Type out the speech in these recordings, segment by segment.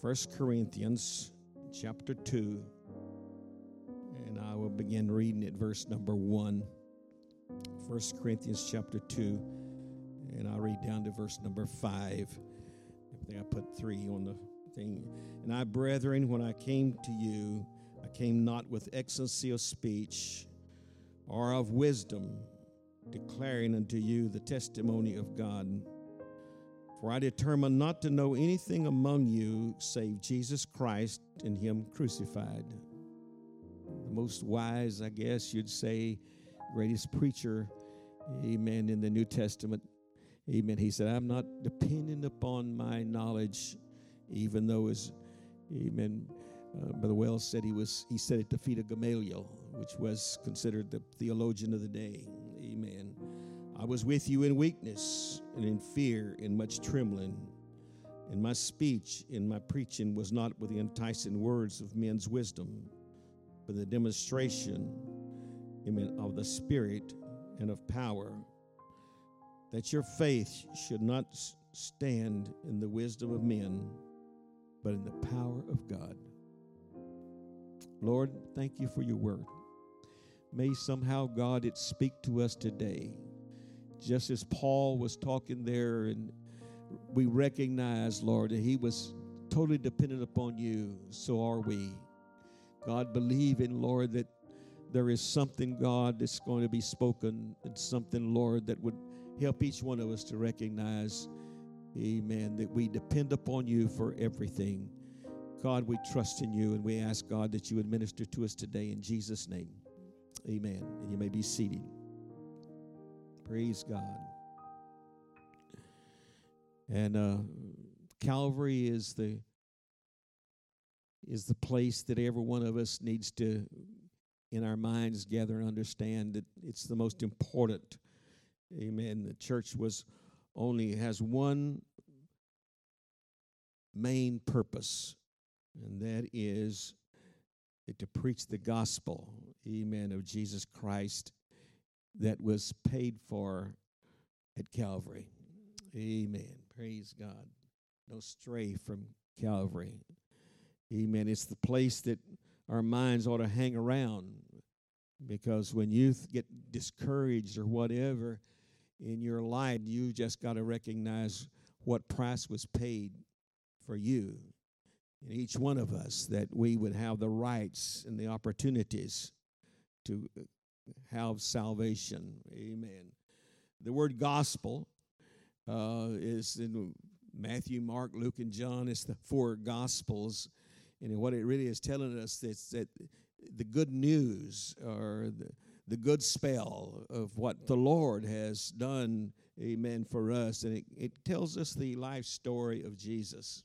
First Corinthians chapter 2, and I will begin reading at verse number 1. First Corinthians chapter 2, and I'll read down to verse number 5. I think I put 3 on the thing. And I, brethren, when I came to you, I came not with excellency of speech or of wisdom, declaring unto you the testimony of God. For I determined not to know anything among you save Jesus Christ and Him crucified. The most wise, I guess you'd say, greatest preacher, amen, in the New Testament. Amen. He said, I'm not dependent upon my knowledge, even though as amen. Uh, Brother Wells said he was he said at the feet of Gamaliel, which was considered the theologian of the day. Amen. I was with you in weakness and in fear and much trembling. And my speech and my preaching was not with the enticing words of men's wisdom, but the demonstration of the Spirit and of power, that your faith should not stand in the wisdom of men, but in the power of God. Lord, thank you for your word. May somehow, God, it speak to us today just as Paul was talking there, and we recognize, Lord, that he was totally dependent upon you, so are we. God, believe in, Lord, that there is something, God, that's going to be spoken, and something, Lord, that would help each one of us to recognize, amen, that we depend upon you for everything. God, we trust in you, and we ask, God, that you would minister to us today in Jesus' name. Amen. And you may be seated. Praise God. And uh, Calvary is the is the place that every one of us needs to, in our minds, gather and understand that it's the most important. Amen. The church was only has one main purpose, and that is to preach the gospel, amen, of Jesus Christ that was paid for at Calvary. Amen. Praise God. No stray from Calvary. Amen. It's the place that our minds ought to hang around because when you get discouraged or whatever in your life, you just got to recognize what price was paid for you and each one of us that we would have the rights and the opportunities to uh, have salvation. Amen. The word gospel uh, is in Matthew, Mark, Luke, and John. It's the four gospels. And what it really is telling us is that the good news or the, the good spell of what the Lord has done, amen, for us. And it, it tells us the life story of Jesus.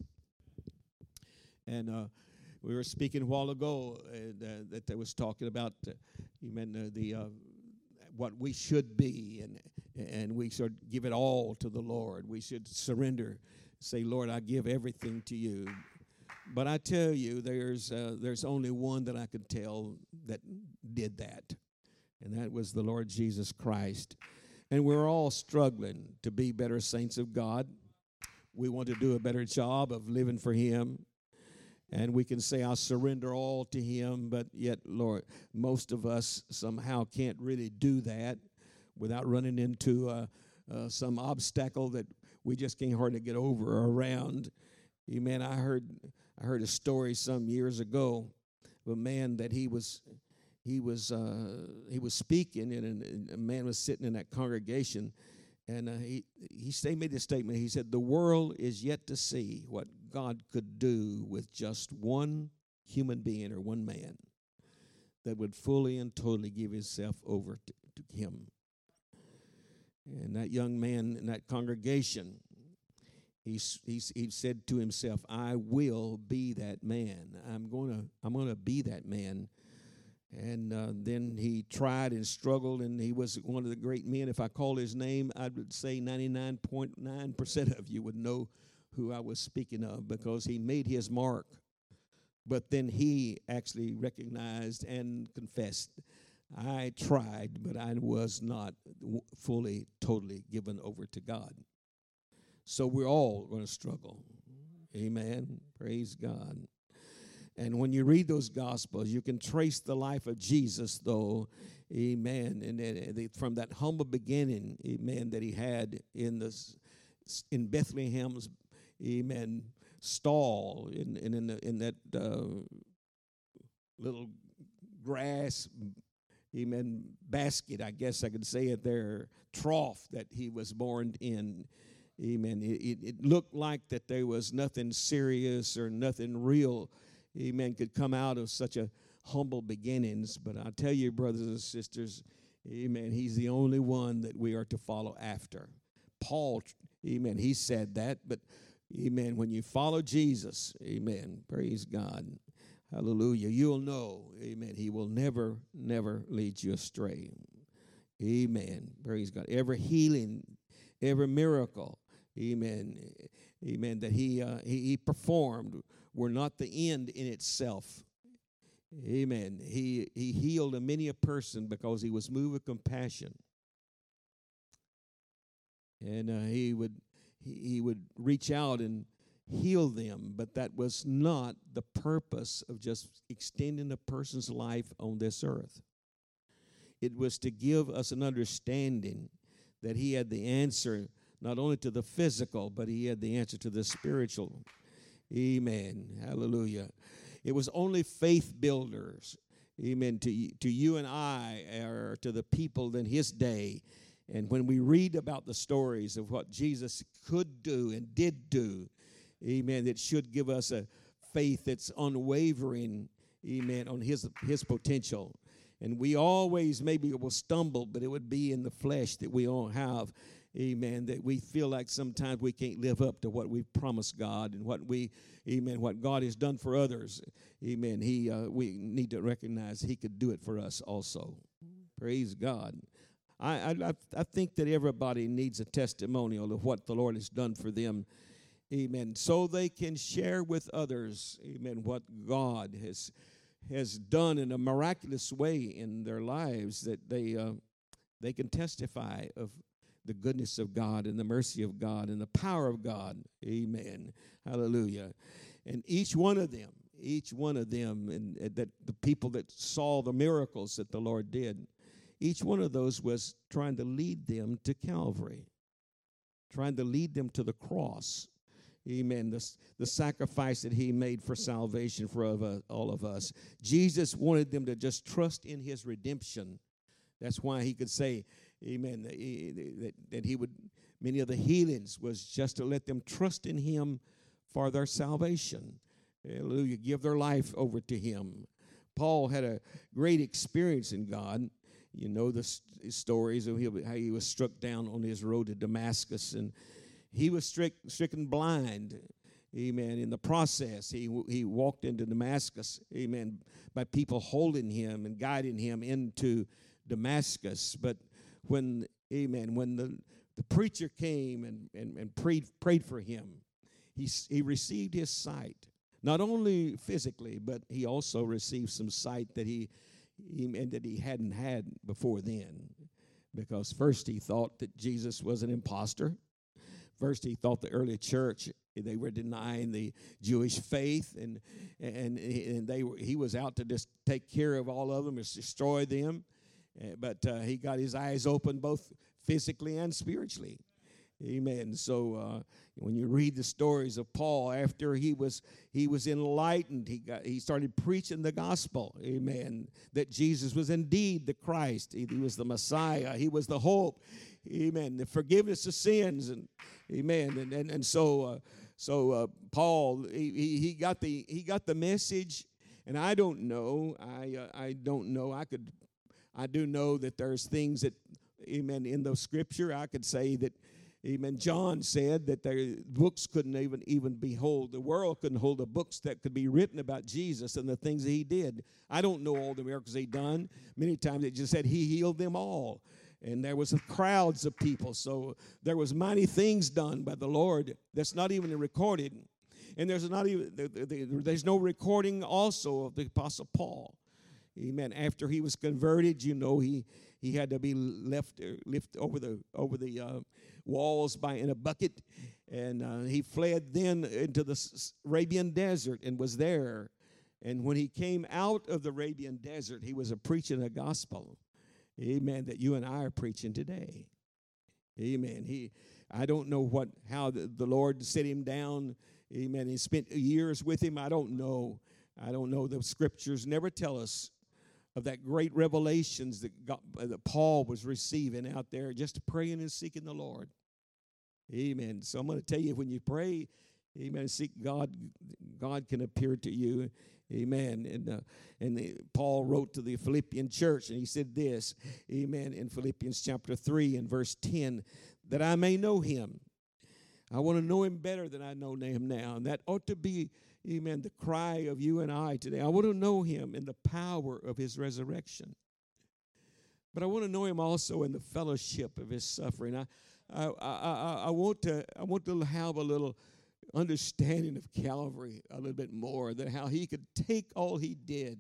And uh, we were speaking a while ago uh, that I was talking about, uh, you meant uh, the uh, what we should be, and and we should give it all to the Lord. We should surrender, say, Lord, I give everything to you. But I tell you, there's uh, there's only one that I could tell that did that, and that was the Lord Jesus Christ. And we're all struggling to be better saints of God. We want to do a better job of living for Him and we can say, I'll surrender all to Him, but yet, Lord, most of us somehow can't really do that without running into uh, uh, some obstacle that we just can't hardly get over or around. Amen. I heard I heard a story some years ago of a man that he was he was uh, he was speaking and a man was sitting in that congregation and uh, he he made this statement. He said, "The world is yet to see what God could do with just one human being or one man that would fully and totally give himself over to, to Him." And that young man in that congregation, he, he, he said to himself, "I will be that man. I'm gonna I'm gonna be that man." And uh, then he tried and struggled, and he was one of the great men. If I call his name, I would say 99.9% of you would know who I was speaking of because he made his mark. But then he actually recognized and confessed I tried, but I was not fully, totally given over to God. So we're all going to struggle. Amen. Praise God. And when you read those gospels, you can trace the life of Jesus, though, amen. And from that humble beginning, amen, that he had in the in Bethlehem's, amen, stall, in in in, the, in that uh, little grass, amen, basket, I guess I could say it there, trough that he was born in. Amen. It, it, it looked like that there was nothing serious or nothing real amen, could come out of such a humble beginnings. But I tell you, brothers and sisters, amen, he's the only one that we are to follow after. Paul, amen, he said that, but amen, when you follow Jesus, amen, praise God, hallelujah, you'll know, amen, he will never, never lead you astray. Amen, praise God. Every healing, every miracle, amen, amen, that he, uh, he, he performed were not the end in itself. Amen. He, he healed a many a person because he was moved with compassion. And uh, he would he, he would reach out and heal them, but that was not the purpose of just extending a person's life on this earth. It was to give us an understanding that he had the answer not only to the physical, but he had the answer to the spiritual. Amen. Hallelujah. It was only faith builders, amen, to, to you and I, or to the people in his day. And when we read about the stories of what Jesus could do and did do, amen, it should give us a faith that's unwavering, amen, on his, his potential. And we always maybe will stumble, but it would be in the flesh that we all have amen, that we feel like sometimes we can't live up to what we've promised God and what we, amen, what God has done for others. Amen. He, uh, we need to recognize He could do it for us also. Praise God. I, I, I think that everybody needs a testimonial of what the Lord has done for them. Amen. So they can share with others, amen, what God has has done in a miraculous way in their lives that they uh, they can testify of the goodness of God and the mercy of God and the power of God. Amen. Hallelujah. And each one of them, each one of them, and, that the people that saw the miracles that the Lord did, each one of those was trying to lead them to Calvary, trying to lead them to the cross. Amen. The, the sacrifice that he made for salvation for uh, all of us. Jesus wanted them to just trust in his redemption. That's why he could say, amen, eh, eh, that, that he would, many of the healings was just to let them trust in him for their salvation. Hallelujah. Give their life over to him. Paul had a great experience in God. You know the stories of how he was struck down on his road to Damascus, and he was strict, stricken blind. Amen. In the process, he he walked into Damascus. Amen. By people holding him and guiding him into Damascus. But when, amen, when the, the preacher came and, and, and prayed, prayed for him, he, he received his sight, not only physically, but he also received some sight that he, he that he hadn't had before then. Because first he thought that Jesus was an impostor. First, he thought the early church they were denying the Jewish faith, and and and they were, he was out to just take care of all of them, and destroy them. Eh, but uh, he got his eyes open both physically and spiritually. Amen. So uh, when you read the stories of Paul, after he was he was enlightened, he got he started preaching the gospel. Amen. That Jesus was indeed the Christ. He, he was the Messiah. He was the hope. Amen. The forgiveness of sins and Amen. And and, and so uh, so uh, Paul he, he got the he got the message. And I don't know. I uh, I don't know. I could I do know that there's things that, amen, in the scripture, I could say that, amen, John said that their books couldn't even, even behold, the world couldn't hold the books that could be written about Jesus and the things that he did. I don't know all the miracles he done. Many times it just said he healed them all. And there was crowds of people. So there was mighty things done by the Lord that's not even recorded. And there's not even there's no recording also of the Apostle Paul. Amen. After he was converted, you know, he he had to be left uh, lift over the over the uh, walls by in a bucket, and uh, he fled then into the Arabian desert and was there. And when he came out of the Arabian desert, he was a preaching a gospel, Amen. That you and I are preaching today, Amen. He, I don't know what how the, the Lord set him down, Amen. He spent years with him. I don't know. I don't know. The scriptures never tell us of that great revelations that, God, that Paul was receiving out there, just praying and seeking the Lord. Amen. So I'm going to tell you when you pray, Amen. Seek God. God can appear to you. Amen. And uh, and the, Paul wrote to the Philippian church, and he said this, Amen. In Philippians chapter three and verse ten, that I may know Him. I want to know Him better than I know Him now, and that ought to be amen, the cry of you and I today. I want to know him in the power of his resurrection. But I want to know him also in the fellowship of his suffering. I, I, I, I, want to, I want to have a little understanding of Calvary a little bit more, that how he could take all he did,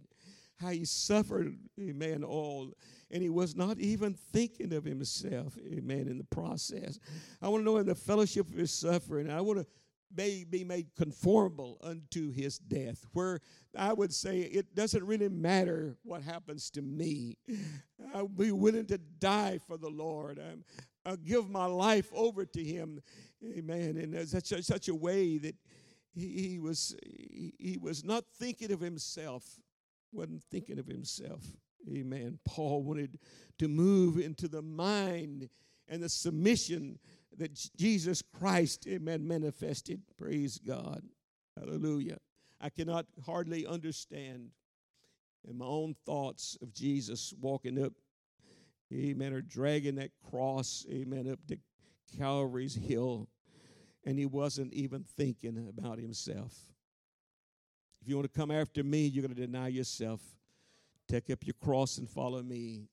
how he suffered, amen, all, and he was not even thinking of himself, amen, in the process. I want to know in the fellowship of his suffering. I want to may be made conformable unto his death. Where I would say it doesn't really matter what happens to me. I'll be willing to die for the Lord. I'm, I'll give my life over to him. Amen. And such a, such a way that he, he was he, he was not thinking of himself, wasn't thinking of himself. Amen. Paul wanted to move into the mind and the submission that Jesus Christ, amen, manifested. Praise God. Hallelujah. I cannot hardly understand in my own thoughts of Jesus walking up, amen, or dragging that cross, amen, up to Calvary's hill, and he wasn't even thinking about himself. If you want to come after me, you're going to deny yourself. Take up your cross and follow me.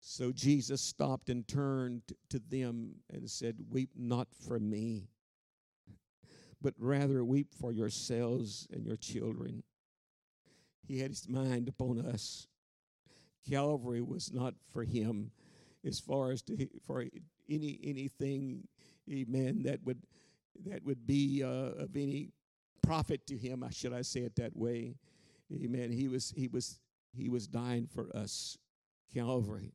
So Jesus stopped and turned to them and said, Weep not for me, but rather weep for yourselves and your children. He had his mind upon us. Calvary was not for him as far as to, for any anything, amen, that would that would be uh, of any profit to him. Should I say it that way? Amen. He was he was he was dying for us. Calvary.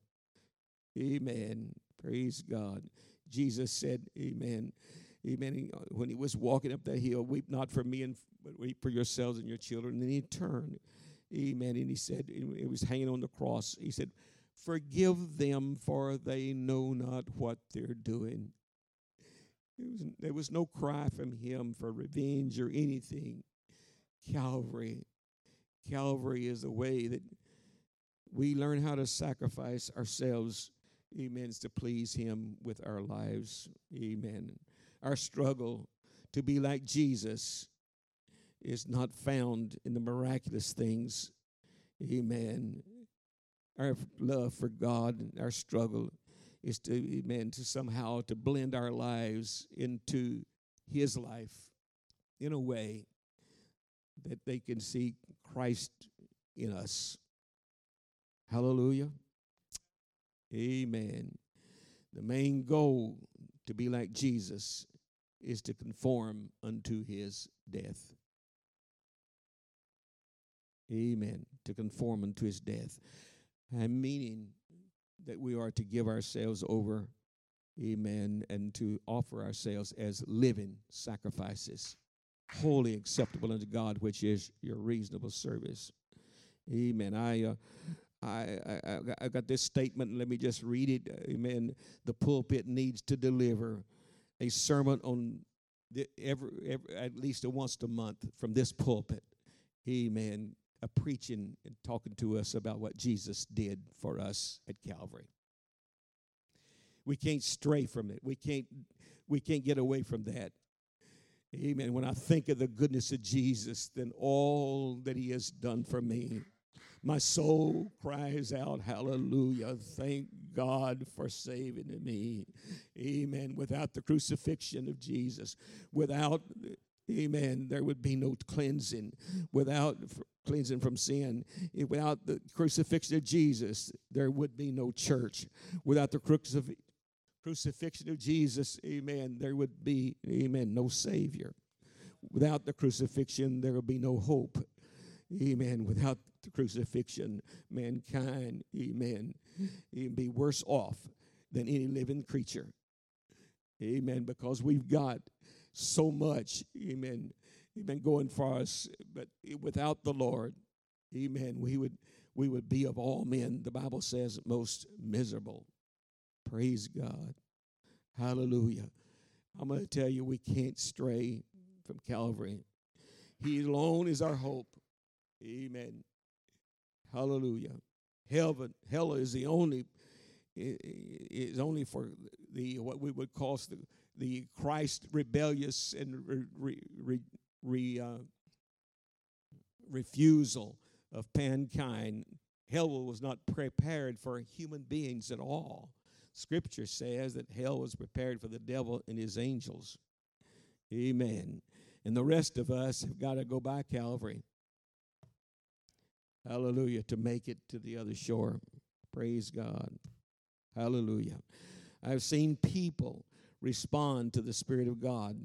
Amen. Praise God. Jesus said, Amen. Amen. Uh, when he was walking up that hill, weep not for me, and but weep for yourselves and your children. And then he turned, Amen. And he said, it was hanging on the cross. He said, Forgive them, for they know not what they're doing. Was, there was no cry from him for revenge or anything. Calvary. Calvary is a way that we learn how to sacrifice ourselves amen, is to please Him with our lives. Amen. Our struggle to be like Jesus is not found in the miraculous things. Amen. Our love for God, and our struggle is to, amen, to somehow to blend our lives into His life in a way that they can see Christ in us. Hallelujah. Amen. The main goal to be like Jesus is to conform unto his death. Amen. To conform unto his death. And meaning that we are to give ourselves over, amen, and to offer ourselves as living sacrifices, wholly acceptable unto God, which is your reasonable service. Amen. I uh, I, I, I got this statement. Let me just read it. Amen. The pulpit needs to deliver a sermon on the, every, every at least once a month from this pulpit. Amen. A preaching and talking to us about what Jesus did for us at Calvary. We can't stray from it. We can't we can't get away from that. Amen. When I think of the goodness of Jesus, then all that he has done for me my soul cries out, Hallelujah. Thank God for saving me. Amen. Without the crucifixion of Jesus, without, amen, there would be no cleansing. Without, cleansing from sin. Eh, without the crucifixion of Jesus, there would be no church. Without the crucif- crucifixion of Jesus, amen, there would be, amen, no Savior. Without the crucifixion, there would be no hope. Amen. Without the crucifixion, mankind, amen, would be worse off than any living creature. Amen. Because we've got so much, amen, amen, going for us. But without the Lord, amen, we would we would be of all men, the Bible says, most miserable. Praise God. Hallelujah. I'm going to tell you, we can't stray from Calvary. He alone is our hope. Amen. Hallelujah. Heaven, hell is the only is only for the what we would call the the Christ rebellious and re, re, re, uh, refusal of mankind. Hell was not prepared for human beings at all. Scripture says that hell was prepared for the devil and his angels. Amen. And the rest of us have got to go by Calvary. Hallelujah. To make it to the other shore. Praise God. Hallelujah. I've seen people respond to the Spirit of God.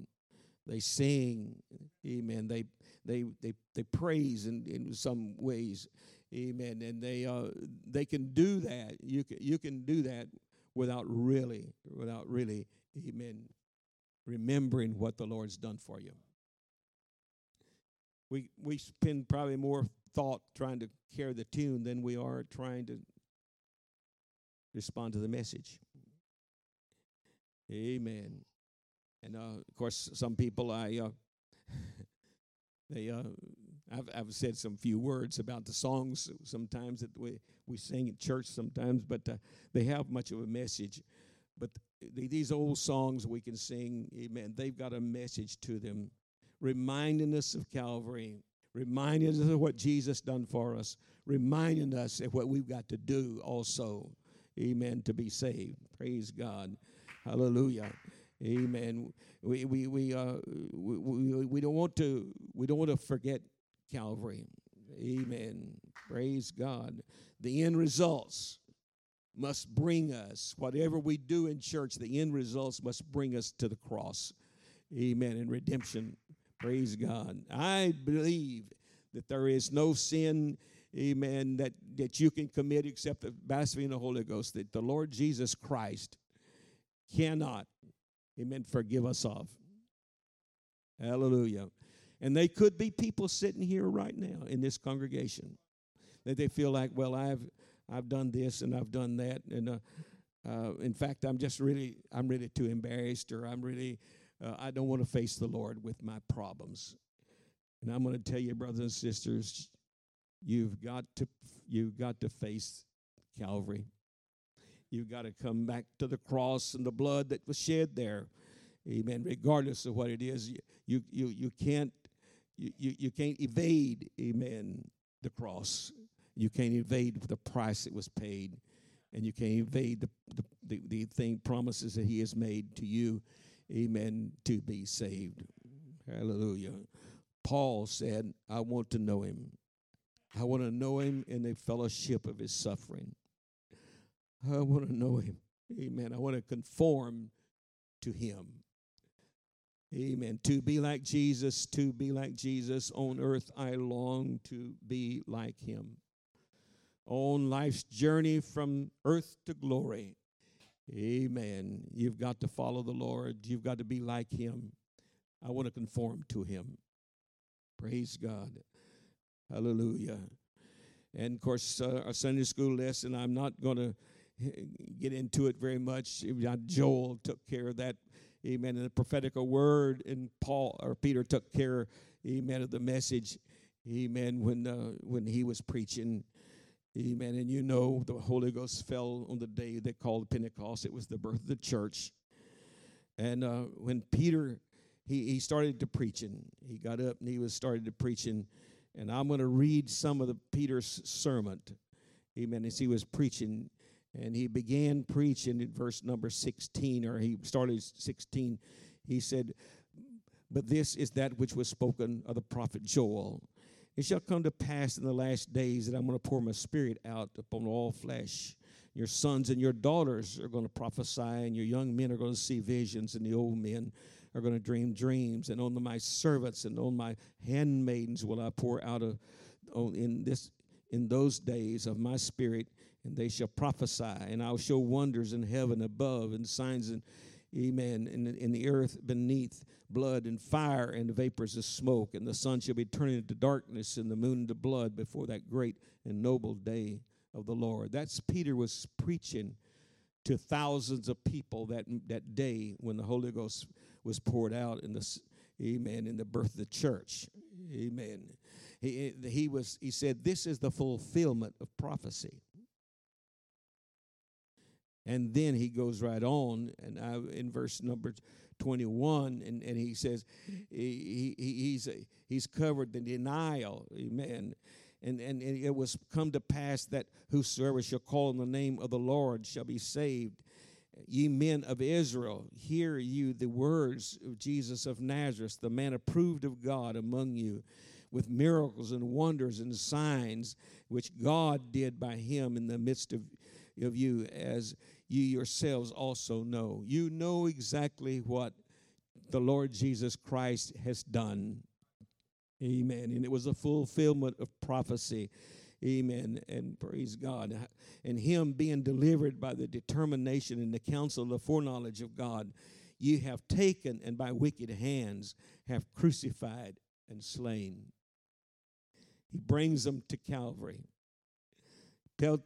They sing, amen. They they they they praise in, in some ways, amen. And they uh they can do that. You can you can do that without really, without really, amen, remembering what the Lord's done for you. We we spend probably more thought trying to carry the tune than we are trying to respond to the message. Amen. And uh, of course, some people I uh, they uh, I've, I've said some few words about the songs sometimes that we we sing at church sometimes, but uh, they have much of a message. But th- these old songs we can sing, Amen. They've got a message to them, reminding us of Calvary, reminding us of what Jesus done for us, reminding us of what we've got to do also, Amen, to be saved. Praise God. Hallelujah. Amen. We we we uh we, we, we don't want to we don't want to forget Calvary. Amen. Praise God. The end results must bring us whatever we do in church. The end results must bring us to the cross. Amen. And redemption. Praise God. I believe that there is no sin amen, that, that you can commit except the blasphemy of the Holy Ghost, that the Lord Jesus Christ cannot, amen, forgive us of. Hallelujah. And they could be people sitting here right now in this congregation that they feel like, well, I've I've done this and I've done that, and uh, uh, in fact, I'm just really I'm really too embarrassed, or I'm really uh, I don't want to face the Lord with my problems. And I'm going to tell you, brothers and sisters, you've got to you've got to face Calvary. You've got to come back to the cross and the blood that was shed there. Amen. Regardless of what it is, you you you can't you, you, you can't evade, amen, the cross. You can't evade the price that was paid. And you can't evade the, the, the, the thing promises that he has made to you, amen, to be saved. Hallelujah. Paul said, I want to know him. I want to know him in the fellowship of his suffering. I want to know him. Amen. I want to conform to him. Amen. To be like Jesus, to be like Jesus on earth, I long to be like him. On life's journey from earth to glory, amen. You've got to follow the Lord, you've got to be like him. I want to conform to him. Praise God. Hallelujah. And of course, uh, our Sunday school lesson, I'm not going to get into it very much. Joel took care of that amen, and the prophetic word, and Paul or Peter took care, amen, of the message, amen, when uh, when he was preaching, amen. And you know, the Holy Ghost fell on the day they called Pentecost. It was the birth of the church, and uh, when Peter he he started to preaching, he got up and he was started to preaching, and I'm going to read some of the Peter's sermon, amen, as he was preaching and he began preaching in verse number 16 or he started 16 he said but this is that which was spoken of the prophet joel It shall come to pass in the last days that I'm going to pour my spirit out upon all flesh. Your sons and your daughters are going to prophesy, and your young men are going to see visions, and the old men are going to dream dreams. And on my servants and on my handmaidens will I pour out of in this in those days of my spirit, and they shall prophesy, and I'll show wonders in heaven above and signs and amen. In, in the earth beneath blood and fire and the vapors of smoke and the sun shall be turned into darkness and the moon into blood before that great and noble day of the lord. That's peter was preaching to thousands of people that that day when the holy ghost was poured out in the amen in the birth of the church. Amen. He, he was he said this is the fulfillment of prophecy and then he goes right on, and I, in verse number 21, and, and he says he, he, he's, he's covered the denial. Amen. And, and, it was come to pass that whosoever shall call on the name of the Lord shall be saved. Ye men of Israel, hear you the words of Jesus of Nazareth, the man approved of God among you, with miracles and wonders and signs which God did by him in the midst of of you as you yourselves also know. You know exactly what the Lord Jesus Christ has done. Amen. And it was a fulfillment of prophecy. Amen. And praise God. And Him being delivered by the determination and the counsel of the foreknowledge of God, you have taken and by wicked hands have crucified and slain. He brings them to Calvary tell,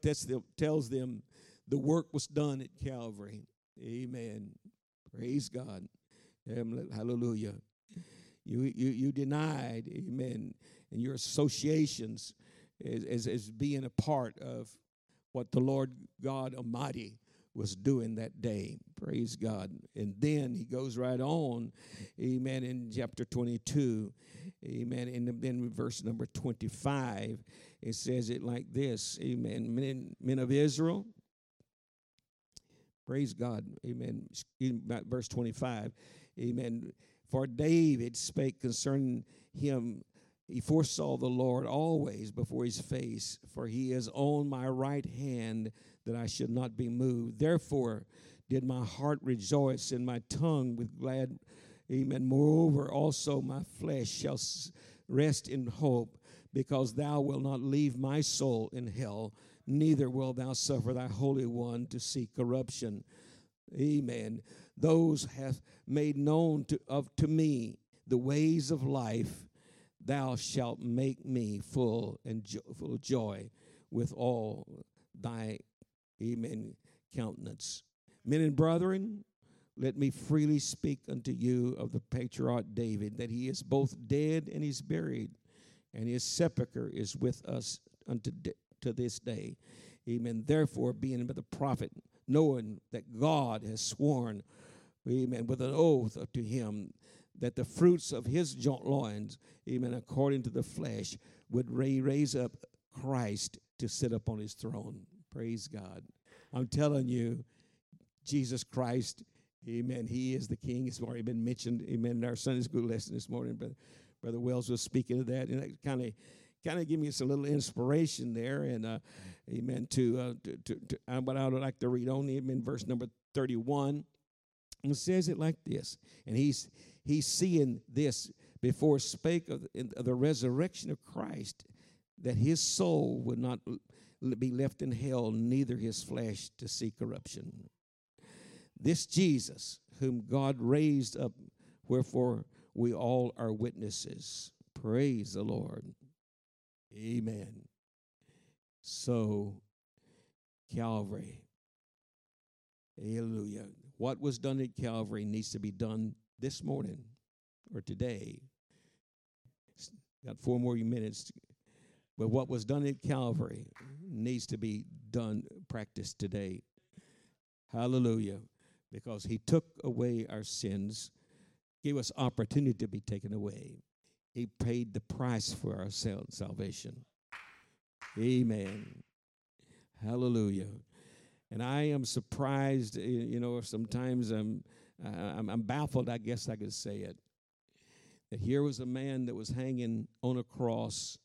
tells them the work was done at Calvary. Amen. Praise God. Hallelujah. You, you, you denied, amen, and your associations as, as, as being a part of what the Lord God Almighty was doing that day. Praise God. And then he goes right on, amen, in chapter 22, amen, and then verse number 25, it says it like this, amen. Men, men of Israel, praise God, amen. Verse 25, amen. For David spake concerning him he foresaw the Lord always before his face, for he is on my right hand that I should not be moved. Therefore did my heart rejoice and my tongue with glad. Amen. Moreover, also my flesh shall rest in hope, because thou wilt not leave my soul in hell, neither wilt thou suffer thy Holy One to see corruption. Amen. Those have made known to, of, to me the ways of life thou shalt make me full and jo- full of joy with all thy amen countenance. Men and brethren, let me freely speak unto you of the patriarch David, that he is both dead and he's buried, and his sepulchre is with us unto de- to this day. Amen. Therefore, being the prophet, knowing that God has sworn, amen, with an oath to him that the fruits of his joint loins, amen, according to the flesh, would raise up Christ to sit upon his throne. Praise God. I'm telling you, Jesus Christ, amen, he is the king. It's already been mentioned, amen, in our Sunday school lesson this morning. Brother, Brother Wells was speaking of that, and it kind of kind of give me some little inspiration there, and uh, amen, to, uh, to, to, to uh, what I would like to read only, amen, verse number 31. and says it like this, and he's he's seeing this before spake of the, of the resurrection of Christ, that his soul would not be left in hell, neither his flesh to see corruption. This Jesus, whom God raised up, wherefore we all are witnesses. Praise the Lord. Amen. So, Calvary. Hallelujah. What was done at Calvary needs to be done this morning or today. Got four more minutes. But what was done at Calvary needs to be done, practiced today. Hallelujah. Because he took away our sins, gave us opportunity to be taken away. He paid the price for our salvation. Amen. Hallelujah. And I am surprised, you know, sometimes I'm I'm, I'm baffled, I guess I could say it. That here was a man that was hanging on a cross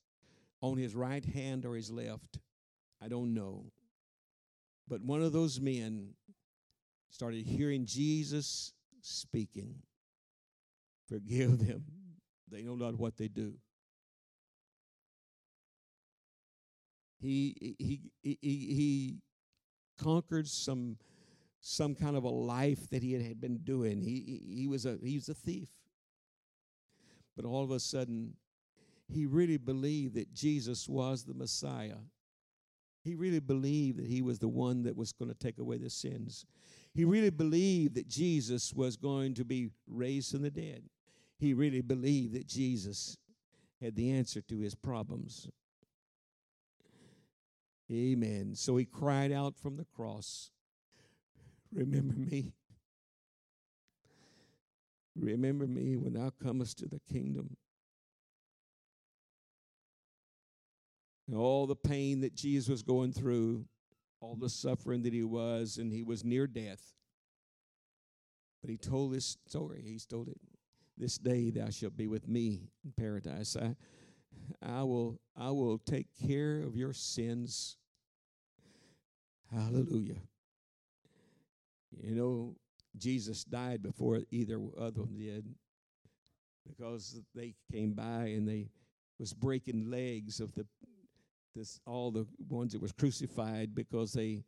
on his right hand or his left. I don't know. But one of those men started hearing Jesus speaking. Forgive them. They know not what they do. He he he he conquered some some kind of a life that he had been doing. He he was a he was a thief. But all of a sudden he really believed that Jesus was the Messiah. He really believed that he was the one that was going to take away the sins. He really believed that Jesus was going to be raised from the dead. He really believed that Jesus had the answer to his problems. Amen. So he cried out from the cross Remember me. Remember me when thou comest to the kingdom. And all the pain that Jesus was going through, all the suffering that he was, and he was near death. But he told this story. He told it. This day thou shalt be with me in paradise. I, I will, I will take care of your sins. Hallelujah. You know, Jesus died before either of them did because they came by and they was breaking legs of the this all the ones that was crucified because they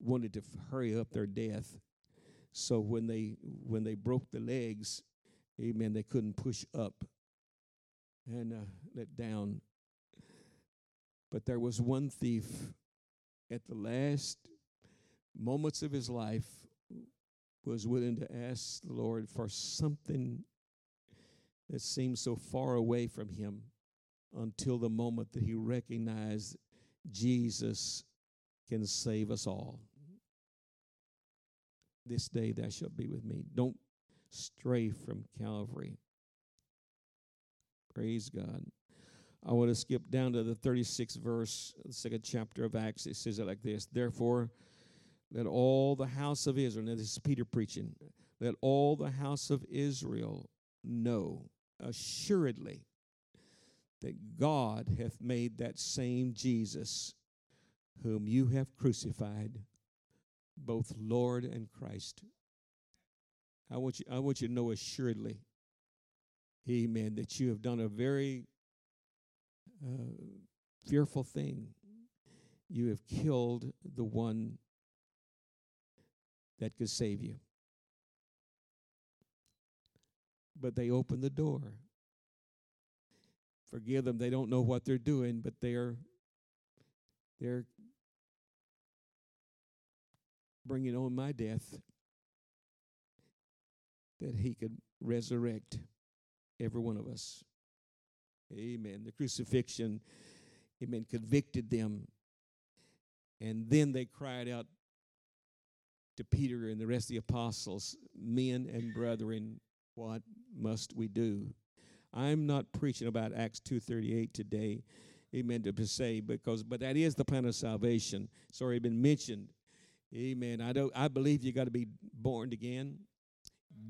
wanted to hurry up their death. So when they when they broke the legs, amen, they couldn't push up and uh, let down. But there was one thief at the last moments of his life was willing to ask the Lord for something that seemed so far away from him until the moment that he recognized Jesus can save us all. This day thou shalt be with me. Don't stray from Calvary. Praise God. I want to skip down to the 36th verse, the second chapter of Acts. It says it like this Therefore, let all the house of Israel, now this is Peter preaching, let all the house of Israel know assuredly that God hath made that same Jesus whom you have crucified, both Lord and Christ. I want you, I want you to know assuredly, amen, that you have done a very uh, fearful thing. You have killed the one that could save you. But they opened the door. Forgive them. They don't know what they're doing, but they're they're bringing on my death that he could resurrect every one of us. Amen. The crucifixion, amen, convicted them. And then they cried out, to Peter and the rest of the apostles, men and brethren, what must we do? I'm not preaching about Acts 2:38 today, amen, to say because but that is the plan of salvation. It's already been mentioned. Amen. I don't I believe you got to be born again.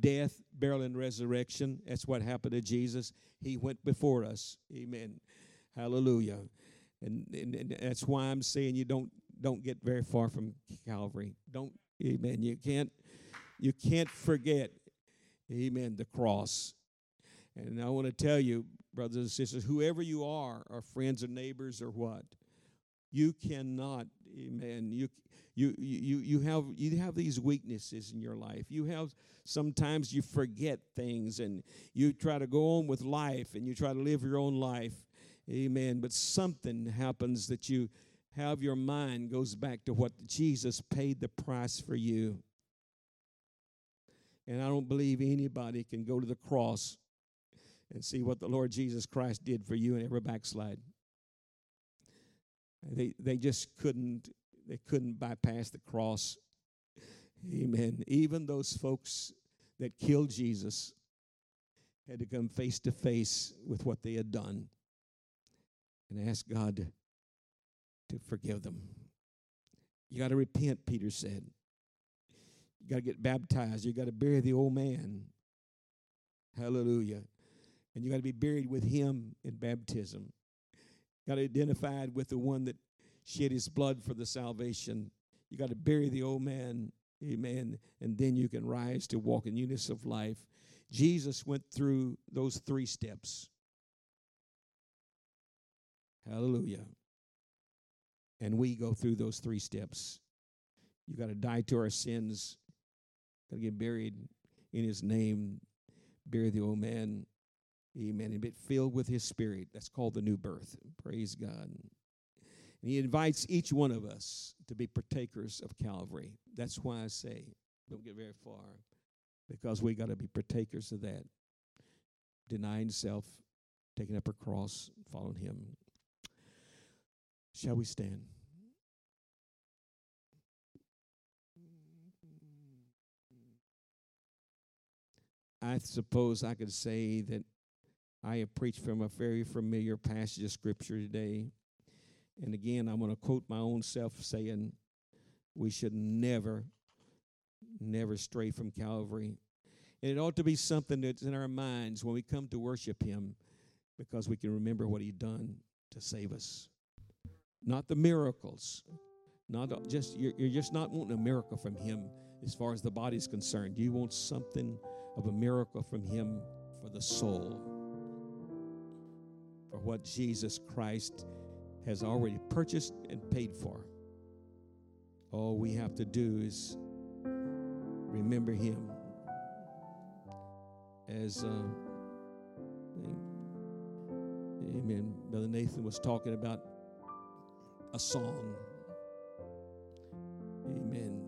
Death, burial, and resurrection. That's what happened to Jesus. He went before us. Amen. Hallelujah. And, and, and that's why I'm saying you don't don't get very far from Calvary. Don't Amen. You can't you can't forget, amen, the cross. And I want to tell you, brothers and sisters, whoever you are, our friends or neighbors or what, you cannot, eh, amen. You you you you have you have these weaknesses in your life. You have sometimes you forget things and you try to go on with life and you try to live your own life. Amen. But something happens that you have your mind goes back to what Jesus paid the price for you. And I don't believe anybody can go to the cross and see what the Lord Jesus Christ did for you and every backslide. They they just couldn't they couldn't bypass the cross. Amen. Even those folks that killed Jesus had to come face to face with what they had done and ask God to forgive them. You got to repent, Peter said. You got to get baptized. You got to bury the old man. Hallelujah. And you got to be buried with him in baptism. got identified with the one that shed his blood for the salvation. You got to bury the old man, amen, and then you can rise to walk in newness of life. Jesus went through those three steps. Hallelujah. And we go through those three steps. You got to die to our sins, got to get buried in his name, bury the old man, amen, and be filled with his spirit. That's called the new birth. Praise God. And he invites each one of us to be partakers of Calvary. That's why I say, don't get very far, because we got to be partakers of that. Denying self, taking up our cross, following him. Shall we stand? I suppose I could say that I have preached from a very familiar passage of Scripture today. And again, I'm going to quote my own self saying, We should never, never stray from Calvary. And it ought to be something that's in our minds when we come to worship Him because we can remember what He done to save us. Not the miracles. Not just you're, you're just not wanting a miracle from Him as far as the body's concerned. You want something of a miracle from Him for the soul, for what Jesus Christ has already purchased and paid for. All we have to do is remember Him as, uh, Amen. Brother Nathan was talking about a song. Amen.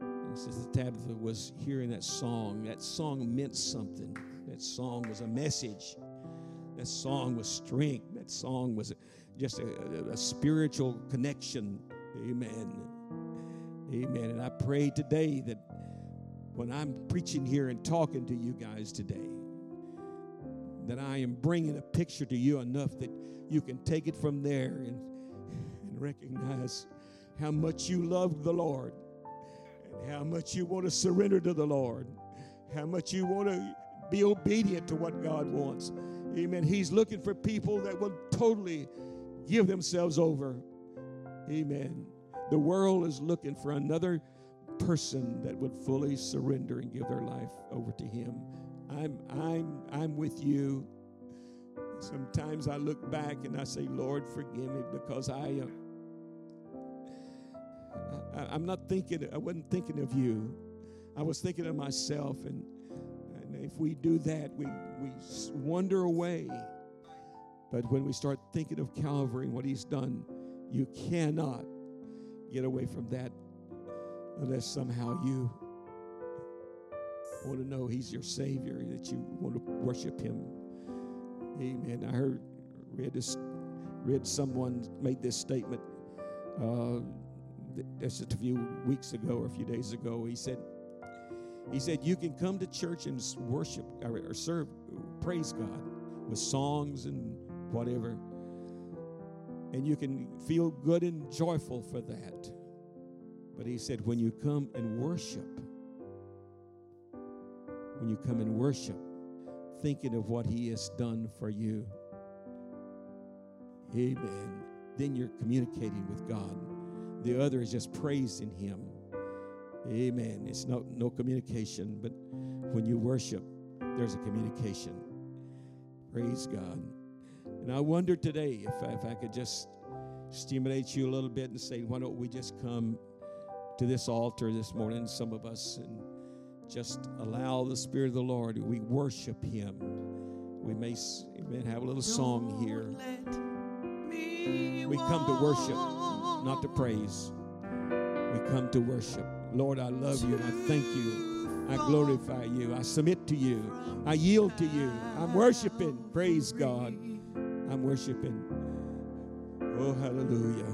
And Sister Tabitha was hearing that song. That song meant something. That song was a message. That song was strength. That song was just a, a, spiritual connection. Amen. Amen. And I pray today that when I'm preaching here and talking to you guys today, that I am bringing a picture to you enough that you can take it from there and, and recognize how much you love the Lord and how much you want to surrender to the Lord, how much you want to be obedient to what God wants. Amen. He's looking for people that will totally give themselves over. Amen. The world is looking for another person that would fully surrender and give their life over to Him. I'm, I'm, I'm with you. Sometimes I look back and I say, Lord, forgive me because I, uh, I'm not thinking. I wasn't thinking of you. I was thinking of myself, and if we do that, we we wander away. But when we start thinking of Calvary and what He's done, you cannot get away from that unless somehow you want to know He's your Savior, that you want to worship Him. Amen. I heard, read this, read someone made this statement uh, just a few weeks ago or a few days ago. He said, he said, you can come to church and worship or, or serve, praise God with songs and whatever. And you can feel good and joyful for that. But he said, when you come and worship, when you come and worship, thinking of what he has done for you, amen, then you're communicating with God. The other is just praising him. Amen. It's no, no communication, but when you worship, there's a communication. Praise God. And I wonder today if I, if I could just stimulate you a little bit and say, why don't we just come to this altar this morning, some of us, and just allow the Spirit of the Lord, we worship Him. We may amen, have a little song here. We come to worship, not to praise. We come to worship. Lord, I love you and I thank you. I glorify you. I submit to you. I yield to you. I'm worshiping. Praise God. I'm worshiping. Oh, hallelujah.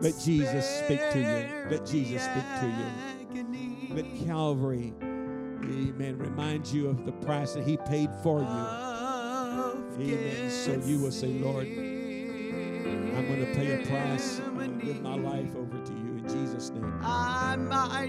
Let Jesus speak to you. Let Jesus speak to you. Let Calvary, amen, remind you of the price that He paid for you. Amen. So you will say, Lord, I'm going to pay a price. I'm going to give my life over to you in Jesus' name. I might